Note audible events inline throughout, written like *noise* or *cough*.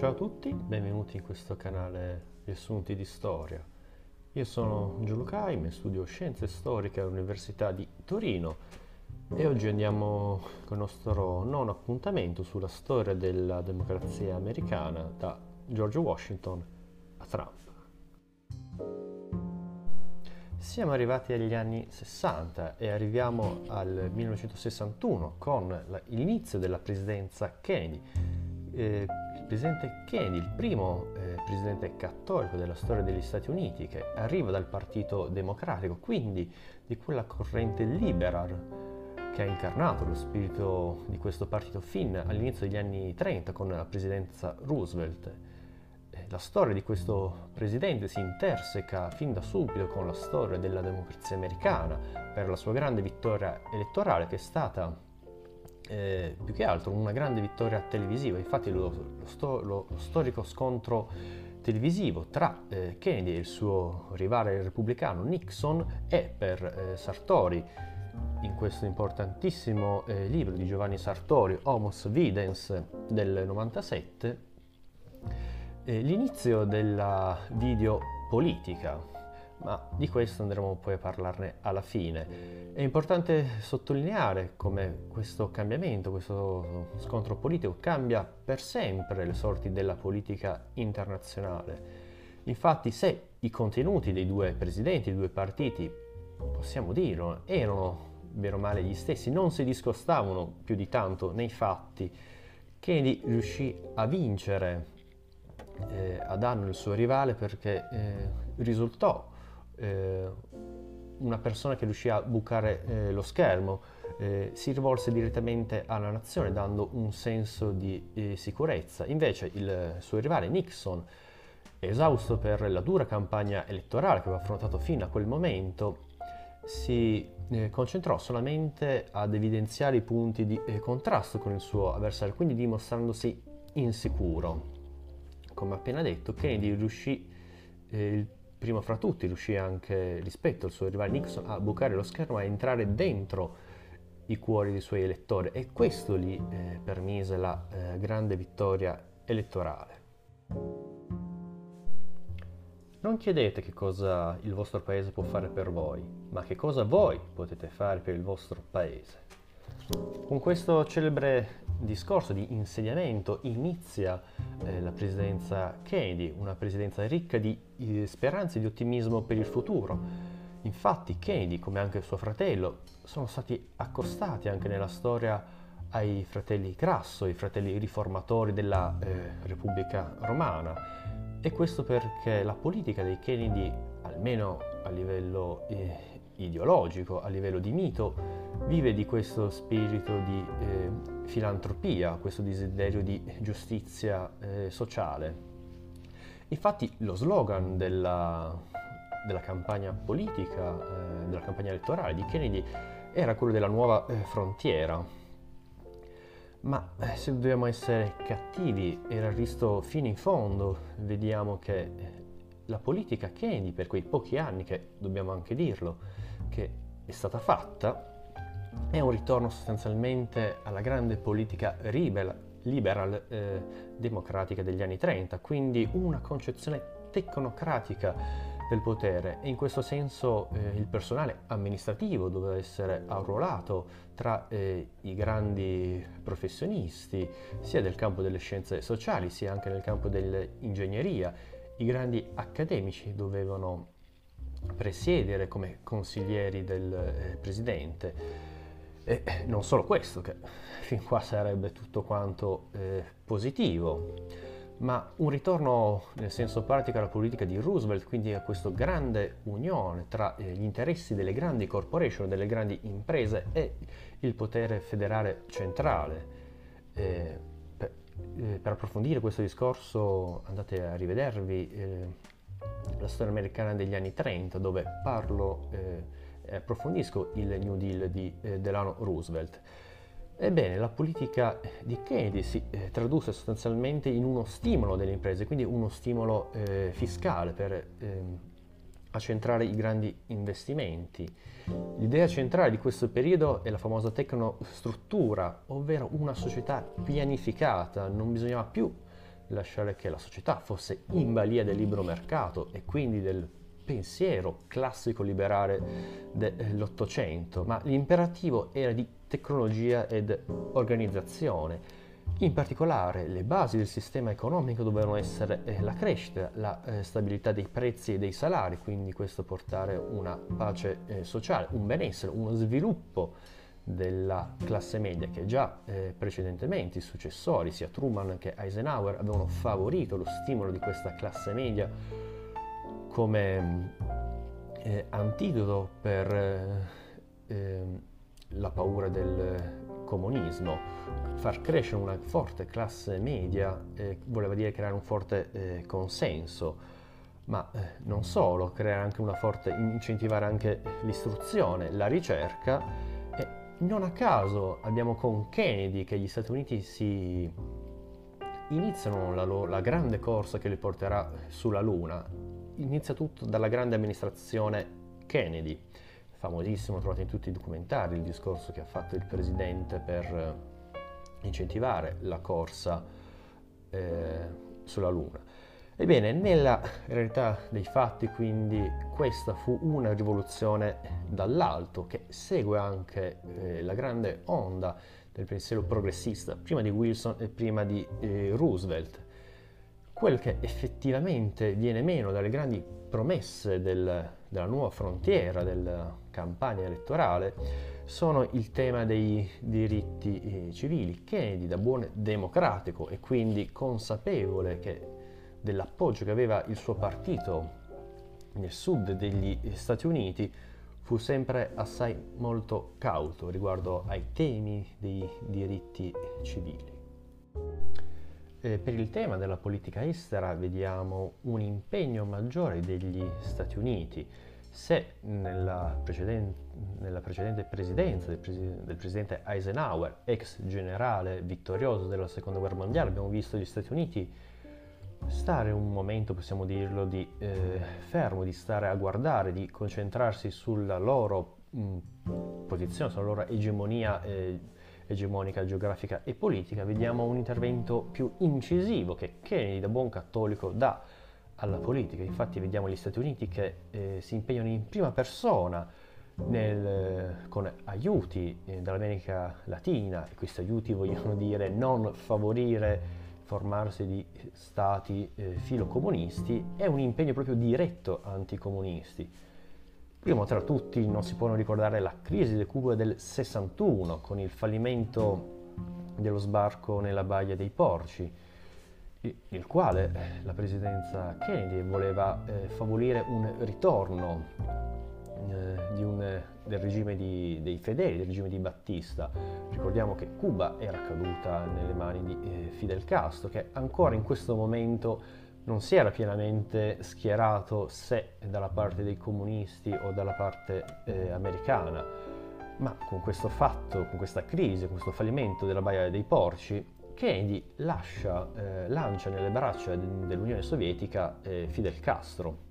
Ciao a tutti, benvenuti in questo canale Riassunti di Storia. Io sono Giulio Caime, studio Scienze Storiche all'Università di Torino e oggi andiamo con il nostro nono appuntamento sulla storia della democrazia americana da George Washington a Trump. Siamo arrivati agli anni 60 e arriviamo al 1961 con l'inizio della presidenza Kennedy. Eh, presidente Kennedy, il primo eh, presidente cattolico della storia degli Stati Uniti, che arriva dal Partito Democratico, quindi di quella corrente liberal che ha incarnato lo spirito di questo partito fin all'inizio degli anni 30 con la presidenza Roosevelt. La storia di questo presidente si interseca fin da subito con la storia della democrazia americana per la sua grande vittoria elettorale che è stata eh, più che altro una grande vittoria televisiva. Infatti lo, lo, sto, lo, storico scontro televisivo tra eh, Kennedy e il suo rivale repubblicano Nixon è per eh, Sartori in questo importantissimo eh, libro di Giovanni Sartori, Homos Videns del 97 eh, l'inizio della videopolitica, ma di questo andremo poi a parlarne alla fine. È importante sottolineare come questo cambiamento, questo scontro politico cambia per sempre le sorti della politica internazionale. Infatti se i contenuti dei due presidenti, dei due partiti, possiamo dirlo, erano bene o male gli stessi, non si discostavano più di tanto nei fatti, Kennedy riuscì a vincere eh, a danno del suo rivale perché eh, risultò eh, una persona che riuscì a bucare eh, lo schermo, eh, si rivolse direttamente alla nazione dando un senso di eh, sicurezza. Invece il suo rivale Nixon, esausto per la dura campagna elettorale che aveva affrontato fino a quel momento, si concentrò solamente ad evidenziare i punti di contrasto con il suo avversario, quindi dimostrandosi insicuro come appena detto, Kennedy riuscì, eh, il primo fra tutti, riuscì anche rispetto al suo rivale Nixon a bucare lo schermo, a entrare dentro i cuori dei suoi elettori e questo gli eh, permise la eh, grande vittoria elettorale. Non chiedete che cosa il vostro paese può fare per voi, ma che cosa voi potete fare per il vostro paese. Con questo celebre discorso di insediamento inizia eh, la presidenza Kennedy, una presidenza ricca di eh, speranze e di ottimismo per il futuro. Infatti Kennedy, come anche suo fratello, sono stati accostati anche nella storia ai fratelli Grasso, i fratelli riformatori della eh, Repubblica Romana. E questo perché la politica dei Kennedy, almeno a livello eh, ideologico, a livello di mito, vive di questo spirito di eh, filantropia, questo desiderio di giustizia eh, sociale. Infatti lo slogan della, della campagna politica, eh, della campagna elettorale di Kennedy era quello della nuova eh, frontiera. Ma eh, se dobbiamo essere cattivi era visto fino in fondo, vediamo che eh, la politica Kennedy, per quei pochi anni che dobbiamo anche dirlo, che è stata fatta, è un ritorno sostanzialmente alla grande politica liberal, liberal eh, democratica degli anni 30, quindi una concezione tecnocratica del potere e in questo senso eh, il personale amministrativo doveva essere arruolato tra eh, i grandi professionisti sia del campo delle scienze sociali sia anche nel campo dell'ingegneria. I grandi accademici dovevano presiedere come consiglieri del eh, presidente. E non solo questo, che fin qua sarebbe tutto quanto eh, positivo, ma un ritorno nel senso pratico alla politica di Roosevelt, quindi a questa grande unione tra eh, gli interessi delle grandi corporation, delle grandi imprese e il potere federale centrale. Eh, per, eh, per, approfondire questo discorso andate a rivedervi eh, la storia americana degli anni 30 dove parlo eh, approfondisco il New Deal di eh, Delano Roosevelt. Ebbene, la politica di Kennedy si eh, tradusse sostanzialmente in uno stimolo delle imprese, quindi uno stimolo eh, fiscale per ehm, accentrare i grandi investimenti. L'idea centrale di questo periodo è la famosa tecnostruttura, ovvero una società pianificata, non bisognava più lasciare che la società fosse in balia del libero mercato e quindi del pensiero classico liberale dell'Ottocento, ma l'imperativo era di tecnologia ed organizzazione. In particolare le basi del sistema economico dovevano essere eh, la crescita, la eh, stabilità dei prezzi e dei salari, quindi questo portare una pace eh, sociale, un benessere, uno sviluppo della classe media che già eh, precedentemente i successori, sia Truman che Eisenhower, avevano favorito lo stimolo di questa classe media come eh, antidoto per eh, la paura del comunismo. Far crescere una forte classe media eh, voleva dire creare un forte eh, consenso, ma eh, non solo, creare anche una forte, incentivare anche l'istruzione, la ricerca non a caso abbiamo con Kennedy che gli Stati Uniti si iniziano la, la grande corsa che li porterà sulla Luna. Inizia tutto dalla grande amministrazione Kennedy, famosissimo, trovate in tutti i documentari il discorso che ha fatto il presidente per eh, incentivare la corsa eh, sulla Luna. Ebbene, nella realtà dei fatti quindi questa fu una rivoluzione dall'alto che segue anche eh, la grande onda del pensiero progressista, prima di Wilson e prima di eh, Roosevelt. Quel che effettivamente viene meno dalle grandi promesse del, della nuova frontiera della campagna elettorale sono il tema dei diritti eh, civili. Kennedy, da buon democratico e quindi consapevole che dell'appoggio che aveva il suo partito nel sud degli Stati Uniti, fu sempre assai molto cauto riguardo ai temi dei diritti civili. Eh, per il tema della politica estera vediamo un impegno maggiore degli Stati Uniti. Se nella precedente, nella precedente presidenza del, pres- del, presidente Eisenhower, ex generale vittorioso della seconda guerra mondiale, abbiamo visto gli Stati Uniti stare un momento, possiamo dirlo, di eh, fermo, di stare a guardare, di concentrarsi sulla loro mh, mm, posizione, sulla loro egemonia eh, egemonica, geografica e politica, vediamo un intervento più incisivo che Kennedy, da buon cattolico, dà alla politica. Infatti vediamo gli Stati Uniti che eh, si impegnano in prima persona nel, con aiuti eh, dall'America Latina, e questi aiuti vogliono dire non favorire formarsi di stati eh, filocomunisti è un impegno proprio diretto anticomunisti. Primo tra tutti non si può non ricordare la crisi del Cuba del 61 con il fallimento dello sbarco nella baia dei Porci, il quale eh, la presidenza Kennedy voleva eh, favorire un ritorno eh, un, del regime di, dei fedeli, del regime di Battista. Ricordiamo che Cuba era caduta nelle mani di eh, Fidel Castro, che ancora in questo momento non si era pienamente schierato se dalla parte dei comunisti o dalla parte eh, americana, ma con questo fatto, con questa crisi, con questo fallimento della Baia dei Porci, Kennedy lascia, eh, lancia nelle braccia dell'Unione Sovietica eh, Fidel Castro.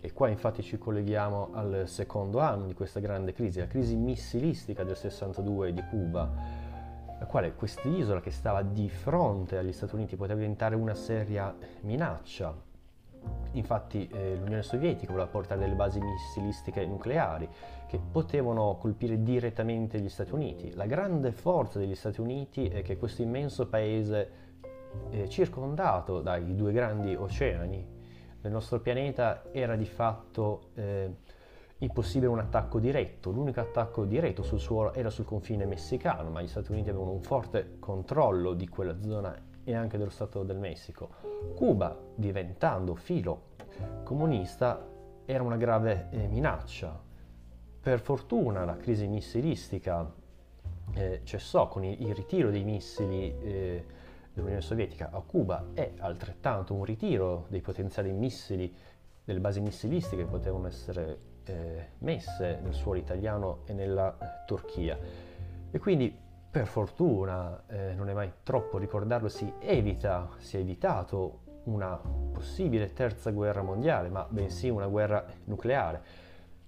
E qua infatti ci colleghiamo al secondo anno di questa grande crisi, la crisi missilistica del 62 di Cuba, la quale quest'isola che stava di fronte agli Stati Uniti poteva diventare una seria minaccia. Infatti eh, l'Unione Sovietica voleva portare delle basi missilistiche nucleari che potevano colpire direttamente gli Stati Uniti. La grande forza degli Stati Uniti è che questo immenso paese eh, circondato dai due grandi oceani, del nostro pianeta era di fatto eh, impossibile un attacco diretto. L'unico attacco diretto sul suolo era sul confine messicano, ma gli Stati Uniti avevano un forte controllo di quella zona e anche dello Stato del Messico. Cuba, diventando filo comunista, era una grave eh, minaccia. Per fortuna la crisi missilistica eh, cessò con il, il, ritiro dei missili eh, dell'Unione Sovietica a Cuba è altrettanto un ritiro dei potenziali missili, delle basi missilistiche che potevano essere eh, messe nel suolo italiano e nella Turchia. E quindi per fortuna, eh, non è mai troppo ricordarlo, si evita, si è evitato una possibile terza guerra mondiale, ma bensì una guerra nucleare.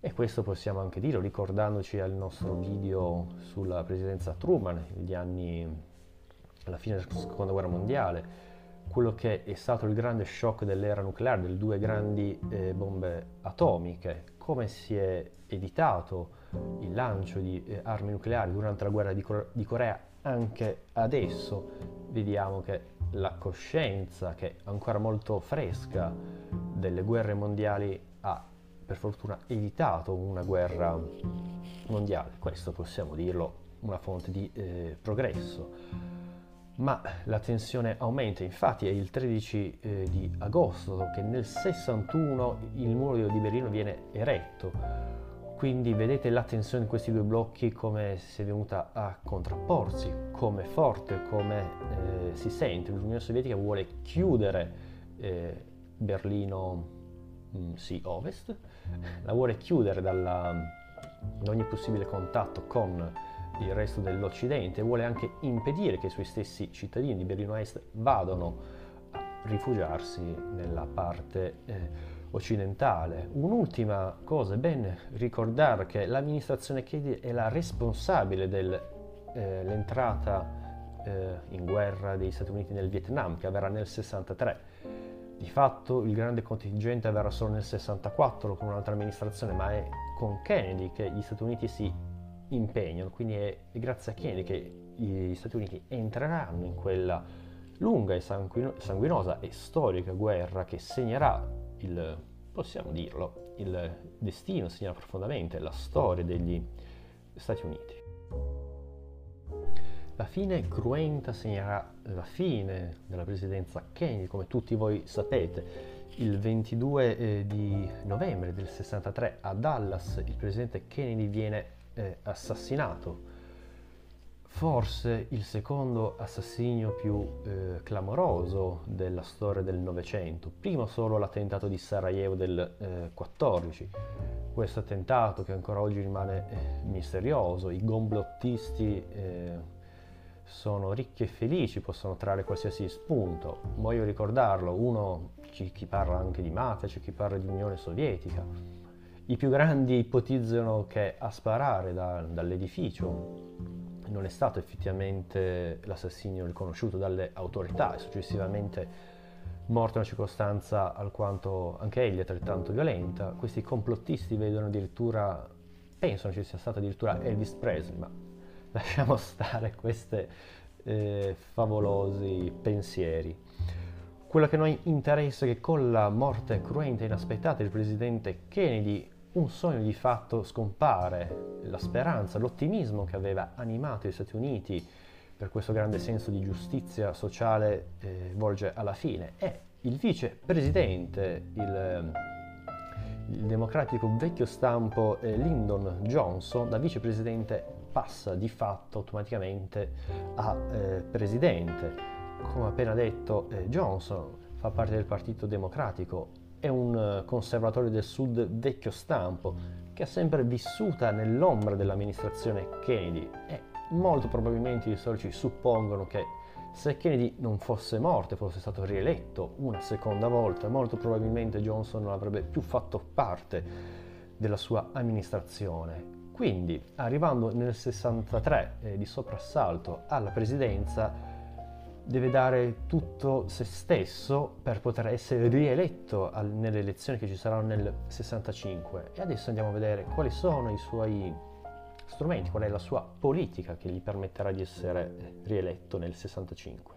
E questo possiamo anche dirlo ricordandoci al nostro video sulla presidenza Truman, negli anni alla fine della seconda guerra mondiale, quello che è stato il grande shock dell'era nucleare, delle due grandi eh, bombe atomiche, come si è evitato il lancio di eh, armi nucleari durante la guerra di, Cor- di Corea, anche adesso vediamo che la coscienza, che è ancora molto fresca, delle guerre mondiali ha per fortuna evitato una guerra mondiale. Questo possiamo dirlo una fonte di eh, progresso. Ma la tensione aumenta, infatti è il 13 eh, di agosto che nel 61 il muro di Berlino viene eretto, quindi vedete la tensione di questi due blocchi come si è venuta a contrapporsi, come forte, come eh, si sente. L'Unione Sovietica vuole chiudere eh, Berlino mh, mm, sì, ovest, la vuole chiudere dalla, da ogni possibile contatto con il resto dell'Occidente, vuole anche impedire che i suoi stessi cittadini di Berlino Est vadano a rifugiarsi nella parte eh, occidentale. Un'ultima cosa, è ben ricordare che l'amministrazione Kennedy è la responsabile dell'entrata eh, eh, in guerra degli Stati Uniti nel Vietnam, che avverrà nel 63. Di fatto il grande contingente avverrà solo nel 64 con un'altra amministrazione, ma è con Kennedy che gli Stati Uniti si impegnano, quindi è, grazie a Kennedy che gli Stati Uniti entreranno in quella lunga e sanguinosa e storica guerra che segnerà il, possiamo dirlo, il destino, segnerà profondamente la storia degli Stati Uniti. La fine cruenta segnerà la fine della presidenza Kennedy, come tutti voi sapete. Il 22 eh, di novembre del 63 a Dallas il presidente Kennedy viene eh, assassinato. Forse il secondo assassinio più eh, clamoroso della storia del Novecento. Primo solo l'attentato di Sarajevo del 14. Questo attentato che ancora oggi rimane eh, misterioso. I gomblottisti eh, sono ricchi e felici, possono trarre qualsiasi spunto. Voglio ricordarlo, uno, c'è chi parla anche di mafia, c'è chi parla di Unione Sovietica. I più grandi ipotizzano che a sparare da, dall'edificio non è stato effettivamente l'assassinio riconosciuto dalle autorità e successivamente morto in una circostanza alquanto anche egli altrettanto violenta. Questi complottisti vedono addirittura, pensano ci sia stato addirittura Elvis Presley, ma *laughs* lasciamo stare questi eh, favolosi pensieri. Quello che noi interessa è che con la morte cruenta e inaspettata del presidente Kennedy un sogno di fatto scompare, la speranza, l'ottimismo che aveva animato gli Stati Uniti per questo grande senso di giustizia sociale eh, volge alla fine e il vicepresidente, il, il democratico vecchio stampo eh, Lyndon Johnson, da vicepresidente passa di fatto automaticamente a eh, presidente. Come appena detto, eh, Johnson fa parte del Partito Democratico, è un eh, conservatore del sud vecchio stampo che ha sempre vissuta nell'ombra dell'amministrazione Kennedy e molto probabilmente gli storici suppongono che se Kennedy non fosse morto e fosse stato rieletto una seconda volta, molto probabilmente Johnson non avrebbe più fatto parte della sua amministrazione. Quindi, arrivando nel 63 eh, di soprassalto alla presidenza, deve dare tutto se stesso per poter essere rieletto al, nelle elezioni che ci saranno nel 65. E adesso andiamo a vedere quali sono i suoi strumenti, qual è la sua politica che gli permetterà di essere rieletto nel 65.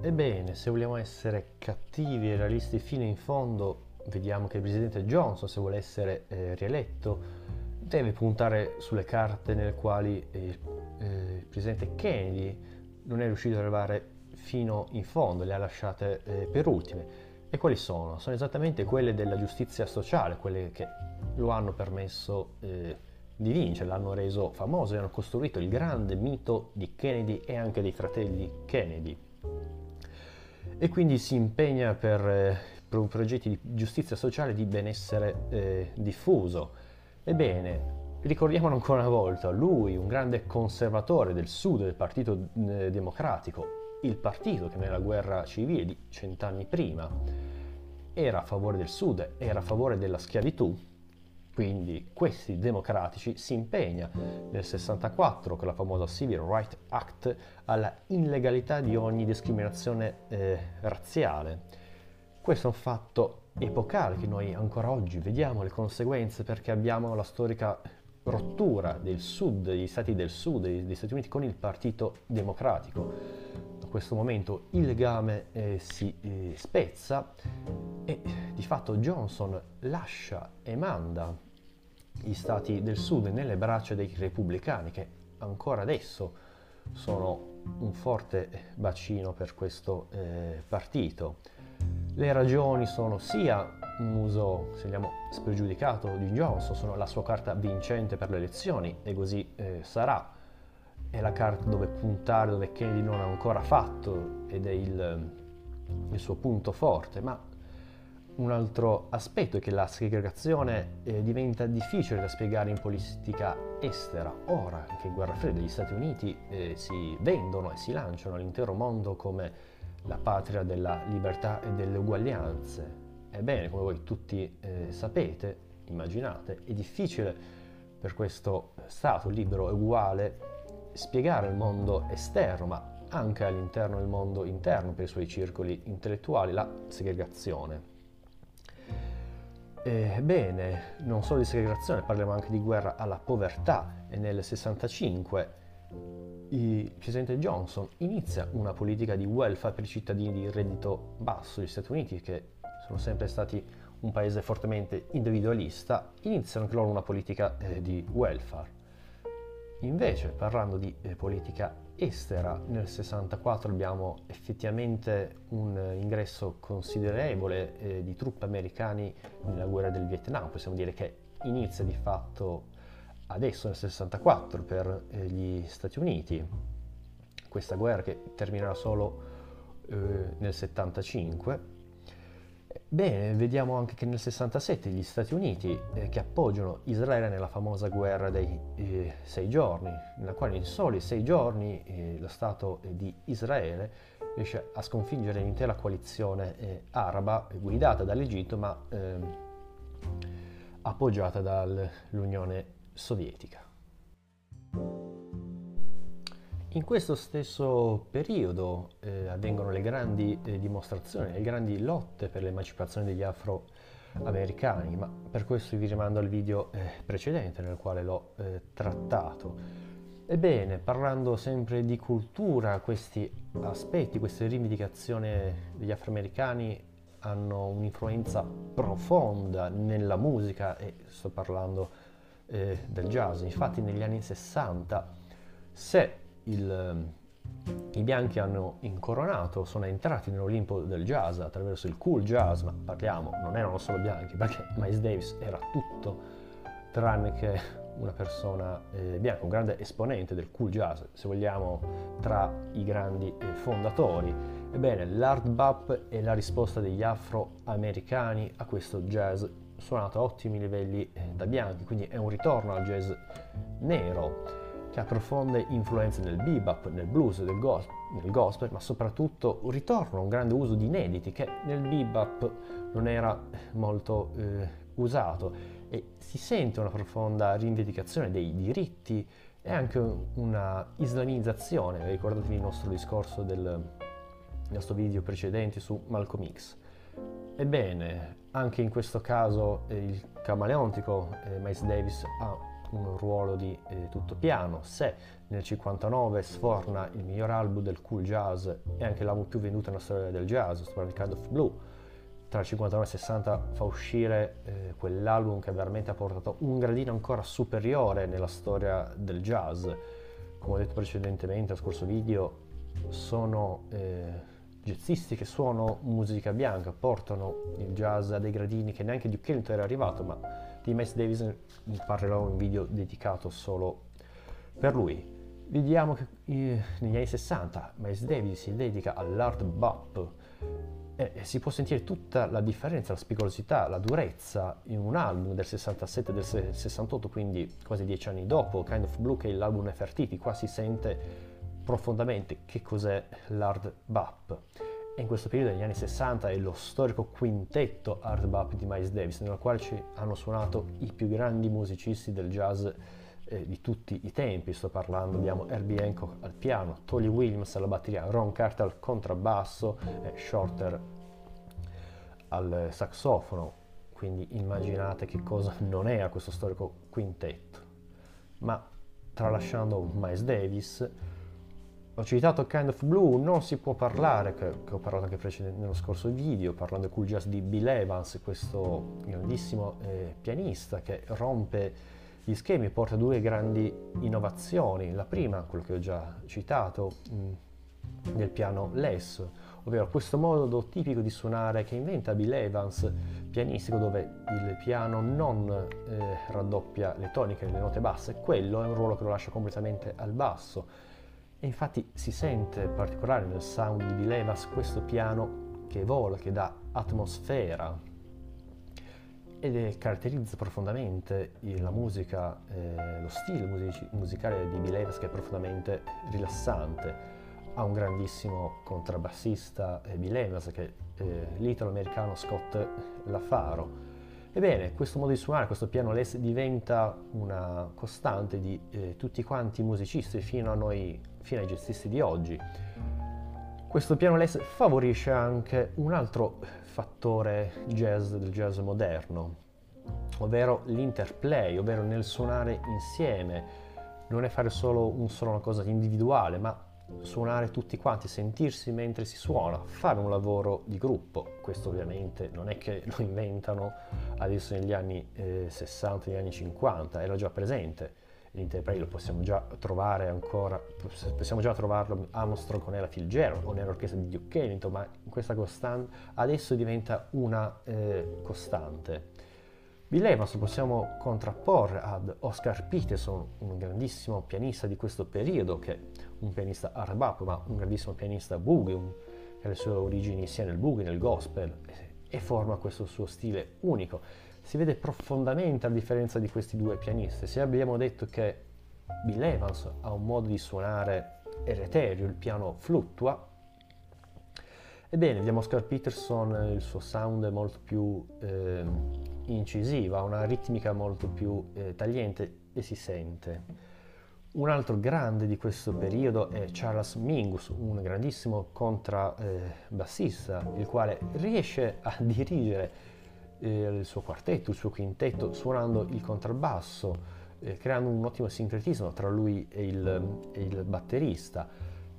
Ebbene, se vogliamo essere cattivi e realisti fino in fondo, vediamo che il presidente Johnson, se vuole essere eh, rieletto, deve puntare sulle carte nelle quali eh, eh, il presidente Kennedy non è riuscito ad arrivare fino in fondo, le ha lasciate eh, per ultime. E quali sono? Sono esattamente quelle della giustizia sociale, quelle che lo hanno permesso eh, di vincere, l'hanno reso famoso e hanno costruito il grande mito di Kennedy e anche dei fratelli Kennedy. E quindi si impegna per eh, progetti di giustizia sociale di benessere eh, diffuso. Ebbene, ricordiamolo ancora una volta, lui, un grande conservatore del sud del Partito eh, Democratico, il partito che nella guerra civile di cent'anni prima era a favore del sud, era a favore della schiavitù, Quindi questi democratici si impegna nel 64 con la famosa Civil Rights Act alla illegalità di ogni discriminazione eh, razziale. Questo è un fatto epocale che noi ancora oggi vediamo le conseguenze perché abbiamo la storica rottura del sud, degli stati del sud, degli Stati Uniti con il Partito Democratico. A questo momento il legame eh, si eh, spezza e di fatto Johnson lascia e manda gli stati del sud nelle braccia dei repubblicani che ancora adesso sono un forte bacino per questo eh, partito. Le ragioni sono sia un uso, se vogliamo, spregiudicato di Johnson, sono la sua carta vincente per le elezioni e così eh, sarà. È la carta dove puntare, dove Kennedy non ha ancora fatto ed è il, il suo punto forte, ma un altro aspetto è che la segregazione eh, diventa difficile da spiegare in politica estera. Ora che in guerra fredda gli Stati Uniti eh, si vendono e si lanciano all'intero mondo come la patria della libertà e delle uguaglianze. Ebbene, come voi tutti eh, sapete, immaginate, è difficile per questo Stato libero e uguale spiegare il mondo esterno, ma anche all'interno del mondo interno, per i suoi circoli intellettuali, la segregazione. Ebbene, non solo di segregazione, parliamo anche di guerra alla povertà e nel 65 il presidente Johnson inizia una politica di welfare per i cittadini di reddito basso degli Stati Uniti, che sono sempre stati un paese fortemente individualista, iniziano anche loro una politica eh, di welfare. Invece, parlando di eh, politica estera, nel 64 abbiamo effettivamente un ingresso considerevole eh, di truppe americane nella guerra del Vietnam. Possiamo dire che inizia di fatto adesso nel 64 per eh, gli Stati Uniti, questa guerra che terminerà solo eh, nel 75. Bene, vediamo anche che nel 67 gli Stati Uniti eh, che appoggiano Israele nella famosa guerra dei eh, sei giorni, nella quale in soli sei giorni eh, lo Stato di Israele riesce a sconfiggere l'intera coalizione eh, araba guidata dall'Egitto ma ehm, appoggiata dall'Unione sovietica. In questo stesso periodo eh, avvengono le grandi eh, dimostrazioni, le grandi lotte per l'emancipazione degli afroamericani, ma per questo vi rimando al video eh, precedente nel quale l'ho eh, trattato. Ebbene, parlando sempre di cultura, questi aspetti, queste rivendicazioni degli afroamericani hanno un'influenza profonda nella musica e sto parlando eh, del jazz. Infatti negli anni 60 se il, eh, i bianchi hanno incoronato, sono entrati nell'Olimpo del jazz attraverso il cool jazz, ma parliamo, non erano solo bianchi, perché Miles Davis era tutto tranne che una persona eh, bianca, un grande esponente del cool jazz, se vogliamo, tra i grandi eh, fondatori. Ebbene, l'hard bop è la risposta degli afroamericani a questo jazz suonato a ottimi livelli eh, da bianchi, quindi è un ritorno al jazz nero che ha profonde influenze nel bebop, nel blues, nel gospel, nel gospel, ma soprattutto un ritorno a un grande uso di inediti che nel bebop non era molto eh, usato e si sente una profonda rivendicazione dei diritti e anche una islamizzazione, ricordatevi il nostro discorso del nostro video precedente su Malcolm X. Ebbene, anche in questo caso eh, il camaleontico eh, Miles Davis ha un ruolo di eh, tutto piano. Se nel 59 sforna il miglior album del cool jazz e anche l'album più venduto nella storia del jazz, sto parlando di Kind of Blue, tra il 59 e il 60 fa uscire eh, quell'album che veramente ha portato un gradino ancora superiore nella storia del jazz. Come ho detto precedentemente, al scorso video, sono eh, jazzisti che suonano musica bianca, portano il jazz a dei gradini che neanche Duke Ellington era arrivato, ma di Miles Davis parlerò in un video dedicato solo per lui. Vediamo che eh, negli anni 60 Miles Davis si dedica all'hard bop e, e si può sentire tutta la differenza, la spigolosità, la durezza in un album del 67 e del 68, quindi quasi dieci anni dopo, Kind of Blue che è l'album Nefertiti, qua si sente profondamente che cos'è l'hard bop. E in questo periodo degli anni 60 è lo storico quintetto Art Bop di Miles Davis, nel quale ci hanno suonato i più grandi musicisti del jazz eh, di tutti i tempi. Sto parlando, abbiamo Herbie Hancock al piano, Tolly Williams alla batteria, Ron Carter al contrabbasso e Shorter al saxofono. Quindi immaginate che cosa non era questo storico quintetto. Ma tralasciando Miles Davis, ho citato Kind of Blue, non si può parlare, che, che ho parlato anche nello scorso video, parlando del cool jazz di Bill Evans, questo grandissimo eh, pianista che rompe gli schemi, porta due grandi innovazioni. La prima, quello che ho già citato, mh, mm, nel piano less, ovvero questo modo tipico di suonare che inventa Bill Evans, pianistico, dove il piano non eh, raddoppia le toniche, le note basse, quello è un ruolo che lo lascia completamente al basso e infatti si sente particolare nel sound di Bill Evans questo piano che vola, che dà atmosfera ed caratterizza profondamente la musica, eh, lo stile music- musicale di Bill Evans che è profondamente rilassante. Ha un grandissimo contrabbassista eh, Bill Evans che è eh, l'italo-americano Scott Lafaro. Ebbene, questo modo di suonare, questo piano Les diventa una costante di eh, tutti quanti i musicisti fino a noi fino ai jazzisti di oggi. Questo piano Les favorisce anche un altro fattore jazz del jazz moderno, ovvero l'interplay, ovvero nel suonare insieme, non è fare solo un solo una cosa individuale, ma suonare tutti quanti, sentirsi mentre si suona, fare un lavoro di gruppo. Questo ovviamente non è che lo inventano adesso negli anni eh, 60, negli anni 50, era già presente l'interplay lo possiamo già trovare ancora, possiamo già trovarlo Armstrong con Ella Fitzgerald o nell'orchestra di Duke Ellington, ma questa costante adesso diventa una eh, costante. Bill Evans lo possiamo contrapporre ad Oscar Peterson, un grandissimo pianista di questo periodo, che è un pianista hard ma un grandissimo pianista boogie, un, che ha le sue origini sia nel boogie che nel gospel, e forma questo suo stile unico si vede profondamente la differenza di questi due pianisti. Se abbiamo detto che Bill Evans ha un modo di suonare ereterio, il piano fluttua, ebbene, vediamo Oscar Peterson, il suo sound è molto più eh, incisivo, ha una ritmica molto più eh, tagliente e si sente. Un altro grande di questo periodo è Charles Mingus, un grandissimo contrabbassista, il quale riesce a *laughs* dirigere il suo quartetto, il suo quintetto, suonando il contrabbasso, eh, creando un ottimo sincretismo tra lui e il, e il batterista.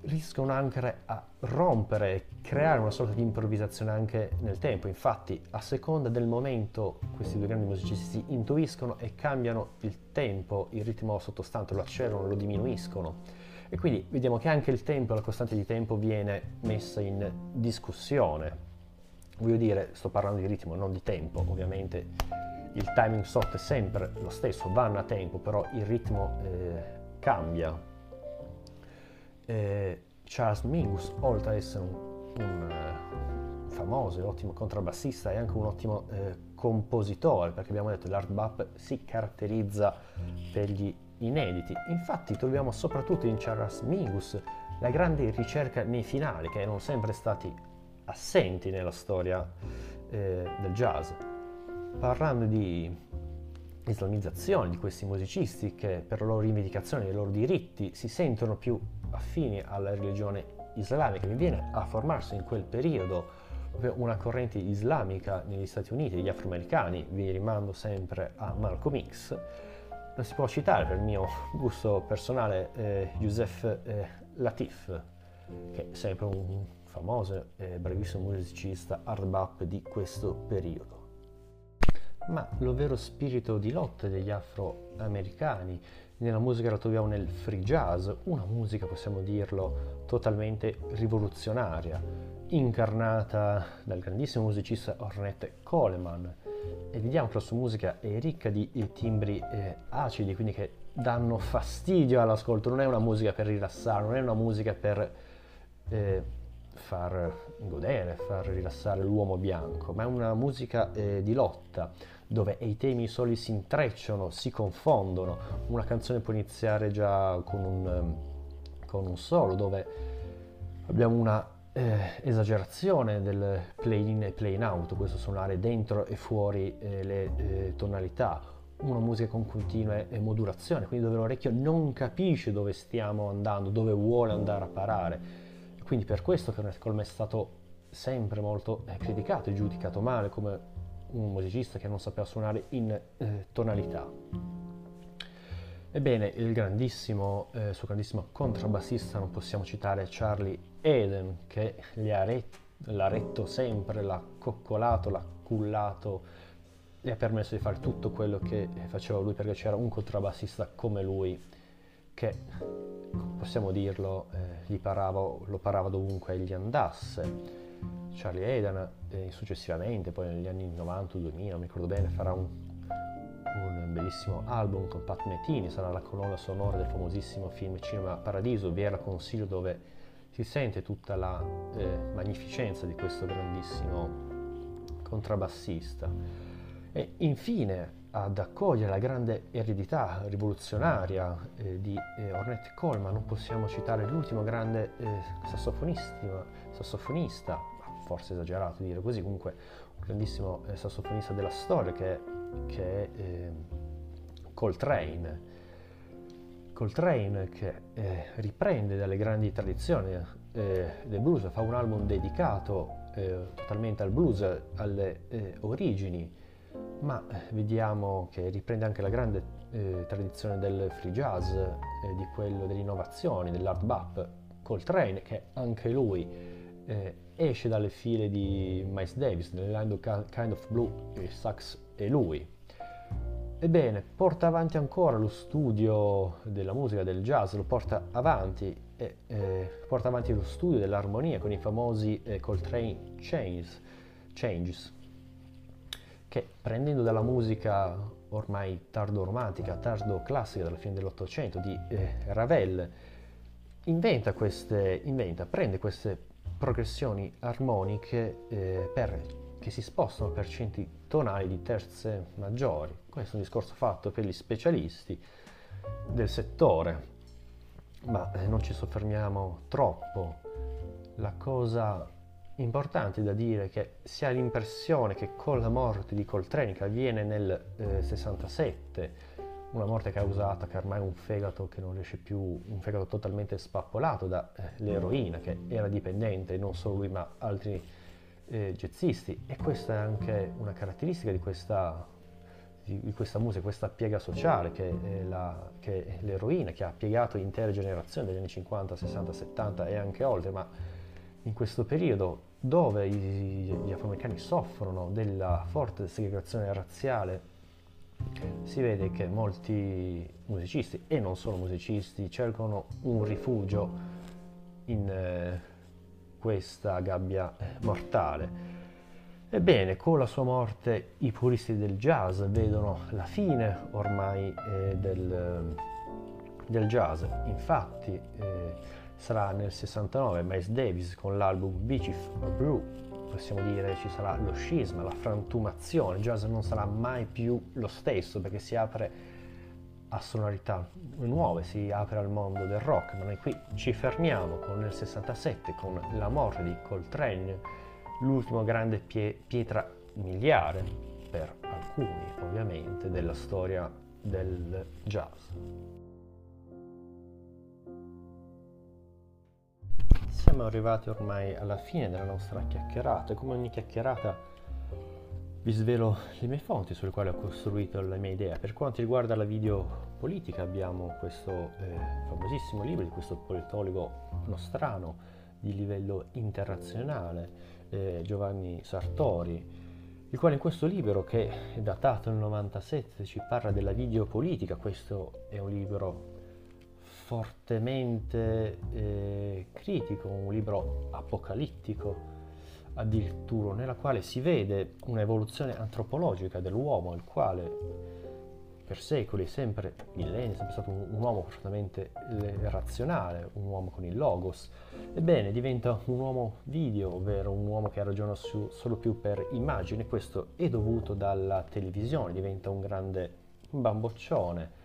Riescono anche a rompere e creare una sorta di improvvisazione anche nel tempo. Infatti, a seconda del momento, questi due grandi musicisti intuiscono e cambiano il tempo, il ritmo sottostante, lo accelerano, lo diminuiscono. E quindi vediamo che anche il tempo, la costante di tempo viene messa in discussione. Voglio dire, sto parlando di ritmo, non di tempo, ovviamente il timing sotto è sempre lo stesso, vanno a tempo, però il ritmo eh, cambia. Eh, Charles Mingus, oltre ad essere un, un uh, famoso e ottimo contrabbassista, è anche un ottimo eh, compositore, perché abbiamo detto che l'art bop si caratterizza per gli inediti. Infatti troviamo soprattutto in Charles Mingus la grande ricerca nei finali, che erano sempre stati assenti nella storia eh, del jazz. Parlando di islamizzazione di questi musicisti che per la loro rivendicazione dei loro diritti si sentono più affini alla religione islamica, mi viene a formarsi in quel periodo una corrente islamica negli Stati Uniti, degli afroamericani, vi rimando sempre a Malcolm X, non si può citare per il mio gusto personale eh, Youssef eh, Latif, che è sempre un famoso e bravissimo musicista hard bop di questo periodo. Ma lo vero spirito di lotta degli afroamericani nella musica la troviamo nel free jazz, una musica, possiamo dirlo, totalmente rivoluzionaria, incarnata dal grandissimo musicista Ornette Coleman. E vediamo che la sua musica è ricca di timbri eh, acidi, quindi che danno fastidio all'ascolto. Non è una musica per rilassare, non è una musica per eh, far godere, far rilassare l'uomo bianco, ma è una musica eh, di lotta dove i temi soli si intrecciano, si confondono. Una canzone può iniziare già con un, um, con un solo dove abbiamo una eh, esagerazione del play in e play in out, questo suonare dentro e fuori eh, le eh, tonalità, una musica con continue modulazioni, quindi dove l'orecchio non capisce dove stiamo andando, dove vuole andare a parare. Quindi per questo Cornet Colm è stato sempre molto eh, criticato e giudicato male come un musicista che non sapeva suonare in eh, tonalità. Ebbene, il grandissimo, eh, suo grandissimo contrabbassista, non possiamo citare Charlie Eden, che ret- l'ha retto sempre, l'ha coccolato, l'ha cullato, gli ha permesso di fare tutto quello che faceva lui perché c'era un contrabbassista come lui che, possiamo dirlo, eh, parava, lo parava dovunque egli andasse. Charlie Eden eh, successivamente, poi negli anni 90-2000, non mi ricordo bene, farà un, un bellissimo album con Pat Metini, sarà la colonna sonora del famosissimo film Cinema Paradiso, vi la consiglio dove si sente tutta la eh, magnificenza di questo grandissimo contrabbassista. E infine ad accogliere la grande eredità rivoluzionaria eh, di eh, Ornette Coleman non possiamo citare l'ultimo grande eh, sassofonista, forse esagerato dire così, comunque un grandissimo eh, sassofonista della storia che, che è eh, Coltrane. Coltrane che eh, riprende dalle grandi tradizioni del blues, fa un album dedicato totalmente al blues, alle origini, ma eh, vediamo che riprende anche la grande eh, tradizione del free jazz, eh, di quello dell'innovazione, dell'art bop, Coltrane, che anche lui eh, esce dalle file di Miles Davis, nell'Indo Kind of Blue, il sax è lui. Ebbene, porta avanti ancora lo studio della musica, del jazz, lo porta avanti, e, eh, porta avanti lo studio dell'armonia con i famosi eh, Coltrane Changes, changes che prendendo dalla musica ormai tardo romantica, tardo classica della fine dell'Ottocento di eh, Ravel, inventa queste, inventa, prende queste progressioni armoniche eh, per, che si spostano per centi tonali di terze maggiori. Questo è un discorso fatto per gli specialisti del settore, ma eh, non ci soffermiamo troppo. La cosa Importante da dire che si ha l'impressione che con la morte di Coltrane, che avviene nel eh, 67, una morte causata che ormai un fegato che non riesce più, un fegato totalmente spappolato dall'eroina, eh, che era dipendente, non solo lui ma altri eh, jazzisti. E questa è anche una caratteristica di questa, di, di questa musica, questa piega sociale che è, la, che è l'eroina, che ha piegato intere generazioni degli anni 50, 60, 70 e anche oltre, ma in questo periodo dove gli afroamericani soffrono della forte segregazione razziale, si vede che molti musicisti, e non solo musicisti, cercano un rifugio in eh, questa gabbia mortale. Ebbene, con la sua morte i puristi del jazz vedono la fine ormai eh, del, del, jazz. Infatti, eh, sarà nel 69 Miles Davis con l'album Beach of Blue, possiamo dire ci sarà lo scisma, la frantumazione, il jazz non sarà mai più lo stesso perché si apre a sonorità nuove, si apre al mondo del rock, ma noi qui ci fermiamo con nel 67 con la morte di Coltrane, l'ultimo grande pie- pietra miliare per alcuni ovviamente della storia del jazz. Siamo arrivati ormai alla fine della nostra chiacchierata e come ogni chiacchierata vi svelo le mie fonti sulle quali ho costruito la mia idea. Per quanto riguarda la videopolitica abbiamo questo eh, famosissimo libro di questo politologo nostrano di livello internazionale, eh, Giovanni Sartori, il quale in questo libro che è datato nel 97 ci parla della videopolitica, questo è un libro fortemente eh, critico, un libro apocalittico addirittura, nella quale si vede un'evoluzione antropologica dell'uomo, il quale per secoli, sempre millenni, è sempre stato un, un uomo profondamente eh, razionale, un uomo con il logos. Ebbene, diventa un uomo video, ovvero un uomo che ragiona su, solo più per immagine. Questo è dovuto dalla televisione, diventa un grande bamboccione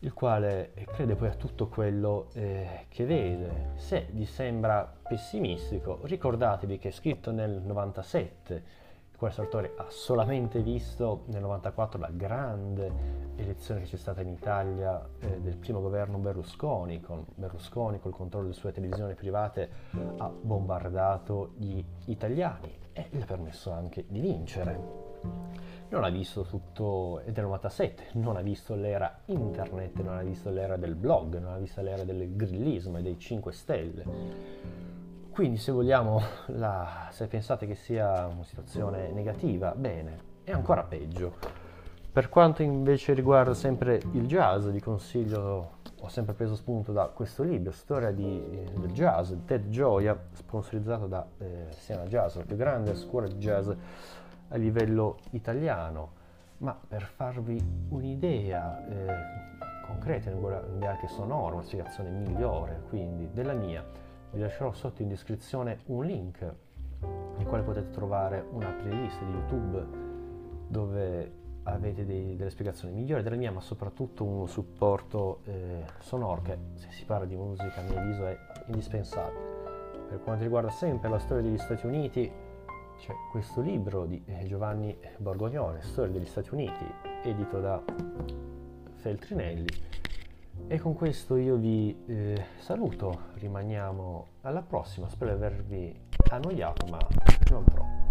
il quale crede poi a tutto quello eh, che vede. Se vi sembra pessimistico, ricordatevi che è scritto nel 97 questo autore ha solamente visto nel 94 la grande elezione che c'è stata in Italia eh, del primo governo Berlusconi, con Berlusconi col controllo delle sue televisioni private ha bombardato gli italiani e gli ha permesso anche di vincere. Non ha visto tutto, è del 97, non ha visto l'era internet, non ha visto l'era del blog, non ha visto l'era del grillismo e dei 5 stelle quindi se vogliamo, la, se pensate che sia una situazione negativa, bene, è ancora peggio. Per quanto invece riguarda sempre il jazz, vi consiglio, ho sempre preso spunto da questo libro, Storia di, del jazz, Ted Gioia, sponsorizzato da eh, Siena Jazz, la più grande scuola di jazz a livello italiano. Ma per farvi un'idea eh, concreta, un'idea che sonora, una spiegazione migliore, quindi della mia, vi lascerò sotto in descrizione un link nel quale potete trovare una playlist di YouTube dove avete dei, delle spiegazioni migliori della mia, ma soprattutto un supporto eh, sonoro che se si parla di musica a mio avviso è indispensabile. Per quanto riguarda sempre la storia degli Stati Uniti, c'è questo libro di eh, Giovanni Borgognone, Storia degli Stati Uniti, edito da Feltrinelli. E con questo io vi eh, saluto, rimaniamo alla prossima, spero di avervi annoiato ma non troppo.